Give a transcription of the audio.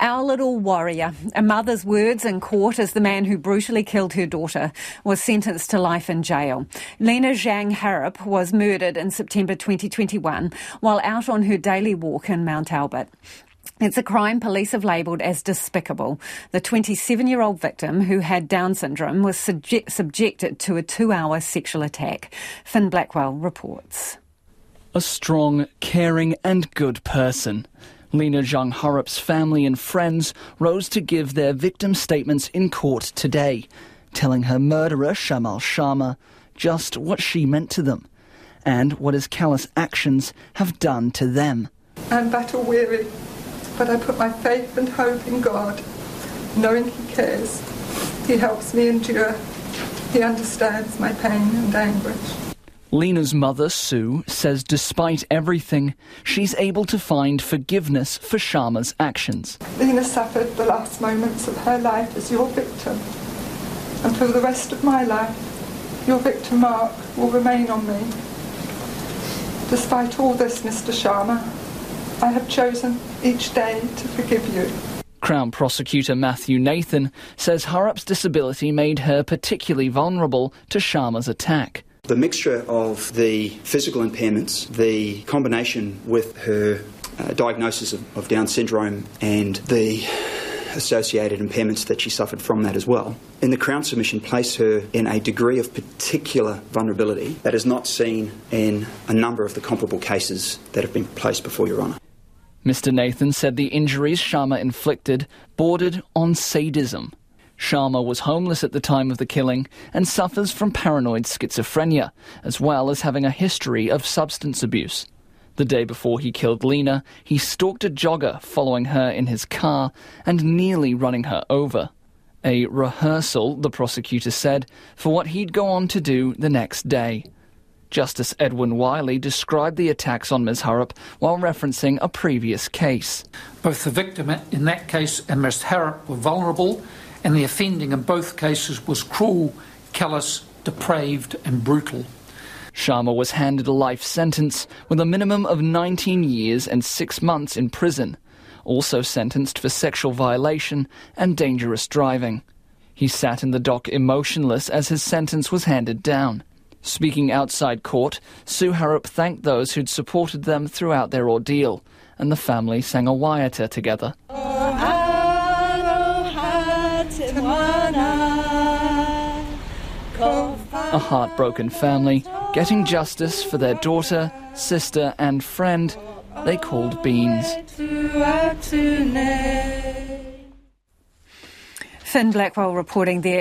Our little warrior. A mother's words in court as the man who brutally killed her daughter was sentenced to life in jail. Lena Zhang Harrap was murdered in September 2021 while out on her daily walk in Mount Albert. It's a crime police have labelled as despicable. The 27 year old victim, who had Down syndrome, was subject- subjected to a two hour sexual attack. Finn Blackwell reports. A strong, caring, and good person. Lena Zhang Harrap's family and friends rose to give their victim statements in court today, telling her murderer, Shamal Sharma, just what she meant to them and what his callous actions have done to them. I'm battle weary, but I put my faith and hope in God, knowing He cares. He helps me endure. He understands my pain and anguish. Lena's mother, Sue, says despite everything, she's able to find forgiveness for Sharma's actions. Lena suffered the last moments of her life as your victim. And for the rest of my life, your victim mark will remain on me. Despite all this, Mr. Sharma, I have chosen each day to forgive you. Crown Prosecutor Matthew Nathan says Harrap's disability made her particularly vulnerable to Sharma's attack. The mixture of the physical impairments, the combination with her uh, diagnosis of, of Down syndrome, and the associated impairments that she suffered from that as well, in the Crown submission place her in a degree of particular vulnerability that is not seen in a number of the comparable cases that have been placed before Your Honour. Mr. Nathan said the injuries Sharma inflicted bordered on sadism. Sharma was homeless at the time of the killing and suffers from paranoid schizophrenia, as well as having a history of substance abuse. The day before he killed Lena, he stalked a jogger following her in his car and nearly running her over. A rehearsal, the prosecutor said, for what he'd go on to do the next day. Justice Edwin Wylie described the attacks on Ms. Harrap while referencing a previous case. Both the victim in that case and Ms. Harrap were vulnerable and the offending in both cases was cruel, callous, depraved, and brutal. Sharma was handed a life sentence with a minimum of 19 years and six months in prison, also sentenced for sexual violation and dangerous driving. He sat in the dock emotionless as his sentence was handed down. Speaking outside court, Sue Harrap thanked those who'd supported them throughout their ordeal, and the family sang a waiata together. A heartbroken family getting justice for their daughter, sister, and friend they called Beans. Finn Blackwell reporting there.